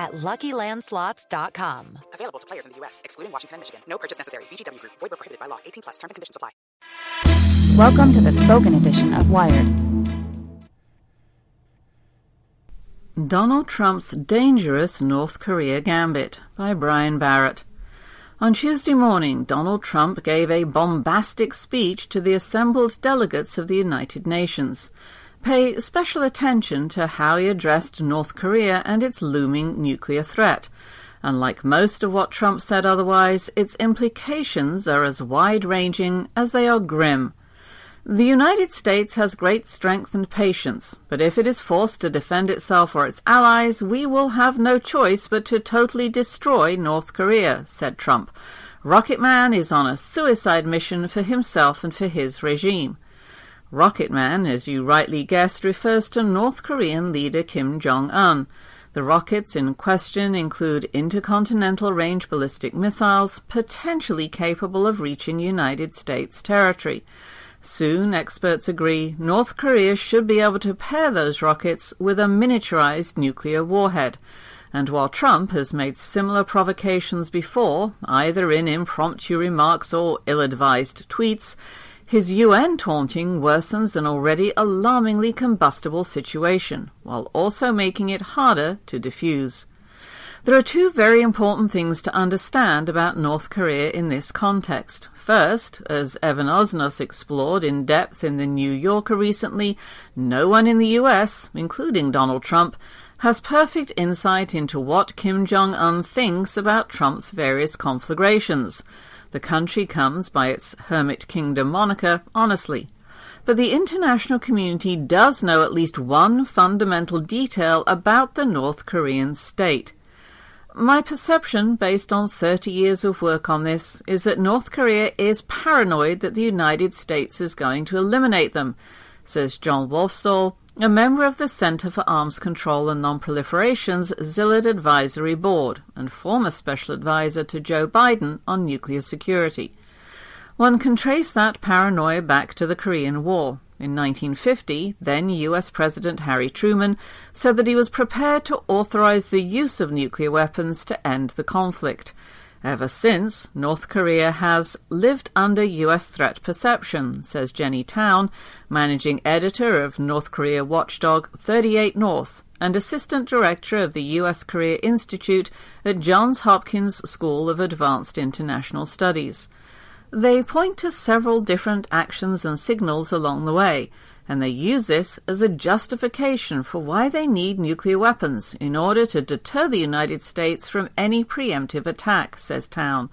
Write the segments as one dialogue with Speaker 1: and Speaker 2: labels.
Speaker 1: at LuckyLandSlots.com.
Speaker 2: Available to players in the U.S., excluding Washington and Michigan. No purchase necessary. VGW Group. Void where prohibited by law. 18 plus. Terms and conditions apply.
Speaker 3: Welcome to the spoken edition of Wired.
Speaker 4: Donald Trump's Dangerous North Korea Gambit by Brian Barrett. On Tuesday morning, Donald Trump gave a bombastic speech to the assembled delegates of the United Nations. Pay special attention to how he addressed North Korea and its looming nuclear threat. Unlike most of what Trump said otherwise, its implications are as wide ranging as they are grim. The United States has great strength and patience, but if it is forced to defend itself or its allies, we will have no choice but to totally destroy North Korea, said Trump. Rocket Man is on a suicide mission for himself and for his regime. Rocket Man, as you rightly guessed, refers to North Korean leader Kim Jong un. The rockets in question include intercontinental range ballistic missiles potentially capable of reaching United States territory. Soon, experts agree, North Korea should be able to pair those rockets with a miniaturized nuclear warhead. And while Trump has made similar provocations before, either in impromptu remarks or ill advised tweets, his UN taunting worsens an already alarmingly combustible situation, while also making it harder to defuse. There are two very important things to understand about North Korea in this context. First, as Evan Osnos explored in depth in The New Yorker recently, no one in the US, including Donald Trump, has perfect insight into what Kim Jong un thinks about Trump's various conflagrations. The country comes by its Hermit Kingdom moniker, honestly. But the international community does know at least one fundamental detail about the North Korean state. My perception, based on 30 years of work on this, is that North Korea is paranoid that the United States is going to eliminate them, says Jon Wolfsthal, a member of the Center for Arms Control and Nonproliferation's Szilard Advisory Board and former special advisor to Joe Biden on nuclear security. One can trace that paranoia back to the Korean War. In 1950, then US President Harry Truman said that he was prepared to authorize the use of nuclear weapons to end the conflict. Ever since, North Korea has lived under US threat perception, says Jenny Town, managing editor of North Korea watchdog 38 North and assistant director of the US Korea Institute at Johns Hopkins School of Advanced International Studies. They point to several different actions and signals along the way, and they use this as a justification for why they need nuclear weapons in order to deter the United States from any preemptive attack, says Town.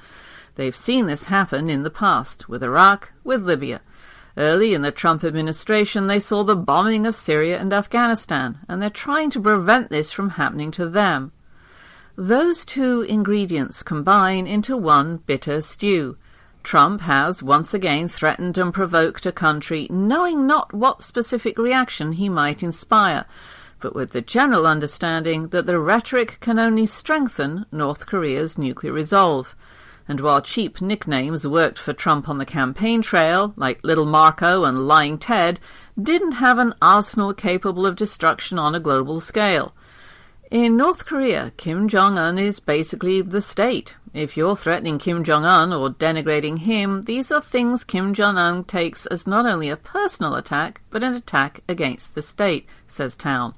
Speaker 4: They've seen this happen in the past, with Iraq, with Libya. Early in the Trump administration, they saw the bombing of Syria and Afghanistan, and they're trying to prevent this from happening to them. Those two ingredients combine into one bitter stew. Trump has once again threatened and provoked a country, knowing not what specific reaction he might inspire, but with the general understanding that the rhetoric can only strengthen North Korea's nuclear resolve. And while cheap nicknames worked for Trump on the campaign trail, like Little Marco and Lying Ted, didn't have an arsenal capable of destruction on a global scale. In North Korea, Kim Jong un is basically the state, If you're threatening Kim Jong un or denigrating him, these are things Kim Jong un takes as not only a personal attack, but an attack against the state, says Town.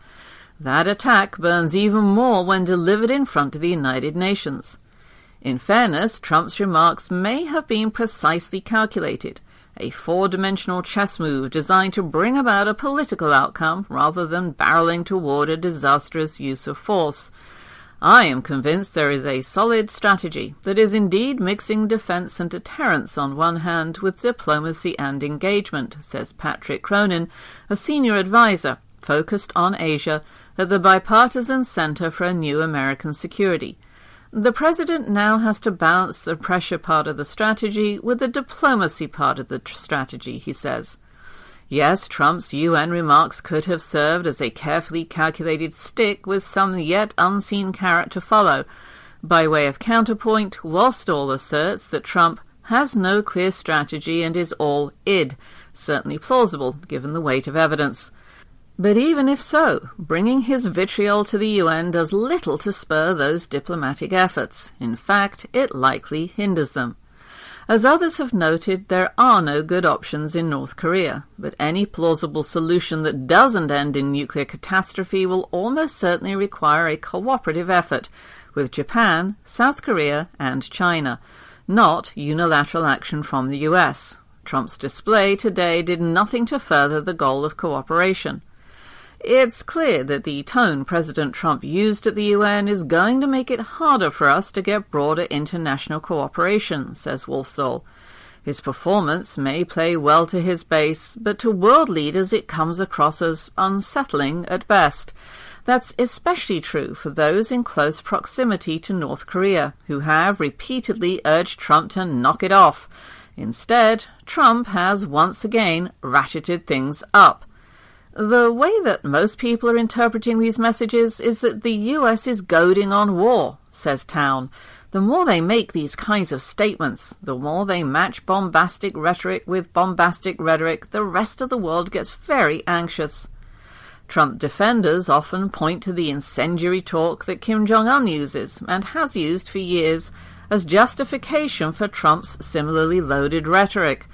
Speaker 4: That attack burns even more when delivered in front of the United Nations. In fairness, Trump's remarks may have been precisely calculated, a four dimensional chess move designed to bring about a political outcome rather than barreling toward a disastrous use of force. I am convinced there is a solid strategy that is indeed mixing defence and deterrence on one hand with diplomacy and engagement, says Patrick Cronin, a senior advisor focused on Asia at the Bipartisan Center for a New American Security. The president now has to balance the pressure part of the strategy with the diplomacy part of the tr- strategy, he says. Yes, Trump's UN remarks could have served as a carefully calculated stick with some yet unseen carrot to follow. By way of counterpoint, Wolfsthal asserts that Trump has no clear strategy and is all id, certainly plausible given the weight of evidence. But even if so, bringing his vitriol to the UN does little to spur those diplomatic efforts. In fact, it likely hinders them. As others have noted, there are no good options in North Korea, but any plausible solution that doesn't end in nuclear catastrophe will almost certainly require a cooperative effort with Japan, South Korea, and China, not unilateral action from the US. Trump's display today did nothing to further the goal of cooperation. It's clear that the tone President Trump used at the UN is going to make it harder for us to get broader international cooperation, says Wolfsthal. His performance may play well to his base, but to world leaders it comes across as unsettling at best. That's especially true for those in close proximity to North Korea, who have repeatedly urged Trump to knock it off. Instead, Trump has once again ratcheted things up. The way that most people are interpreting these messages is that the US is goading on war, says Town. The more they make these kinds of statements, the more they match bombastic rhetoric with bombastic rhetoric, the rest of the world gets very anxious. Trump defenders often point to the incendiary talk that Kim Jong un uses, and has used for years, as justification for Trump's similarly loaded rhetoric.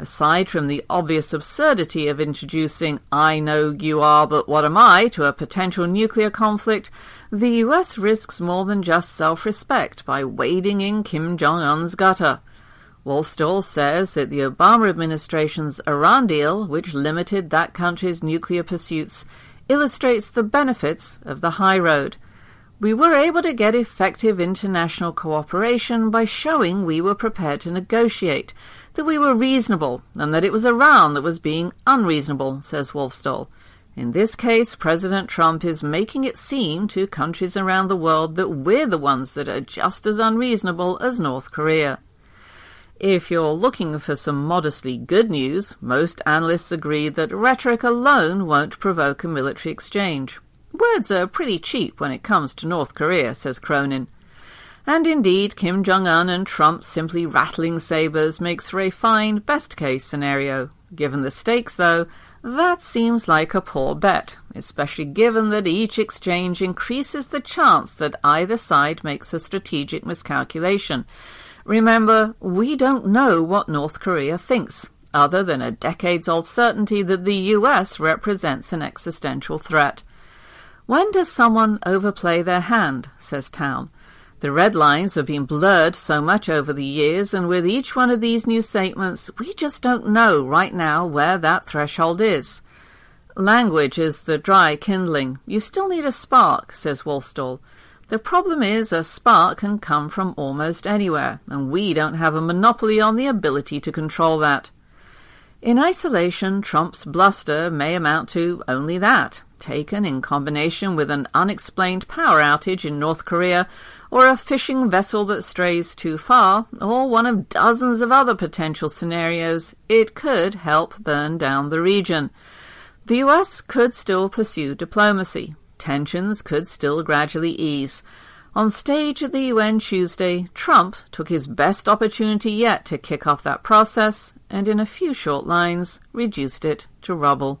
Speaker 4: Aside from the obvious absurdity of introducing I know you are, but what am I to a potential nuclear conflict, the US risks more than just self respect by wading in Kim Jong un's gutter. Wolfsthal says that the Obama administration's Iran deal, which limited that country's nuclear pursuits, illustrates the benefits of the high road. We were able to get effective international cooperation by showing we were prepared to negotiate, that we were reasonable, and that it was Iran that was being unreasonable, says Wolfsthal. In this case, President Trump is making it seem to countries around the world that we're the ones that are just as unreasonable as North Korea. If you're looking for some modestly good news, most analysts agree that rhetoric alone won't provoke a military exchange. Words are pretty cheap when it comes to North Korea, says Cronin. And indeed, Kim Jong un and Trump simply rattling sabres makes for a fine best case scenario. Given the stakes, though, that seems like a poor bet, especially given that each exchange increases the chance that either side makes a strategic miscalculation. Remember, we don't know what North Korea thinks, other than a decades old certainty that the US represents an existential threat. When does someone overplay their hand? says Town. The red lines have been blurred so much over the years, and with each one of these new statements, we just don't know right now where that threshold is. Language is the dry kindling. You still need a spark, says Wolfsthal. The problem is a spark can come from almost anywhere, and we don't have a monopoly on the ability to control that. In isolation, Trump's bluster may amount to only that, taken in combination with an unexplained power outage in North Korea, or a fishing vessel that strays too far, or one of dozens of other potential scenarios, it could help burn down the region. The US could still pursue diplomacy. Tensions could still gradually ease. On stage at the UN Tuesday, Trump took his best opportunity yet to kick off that process, and in a few short lines, reduced it to rubble.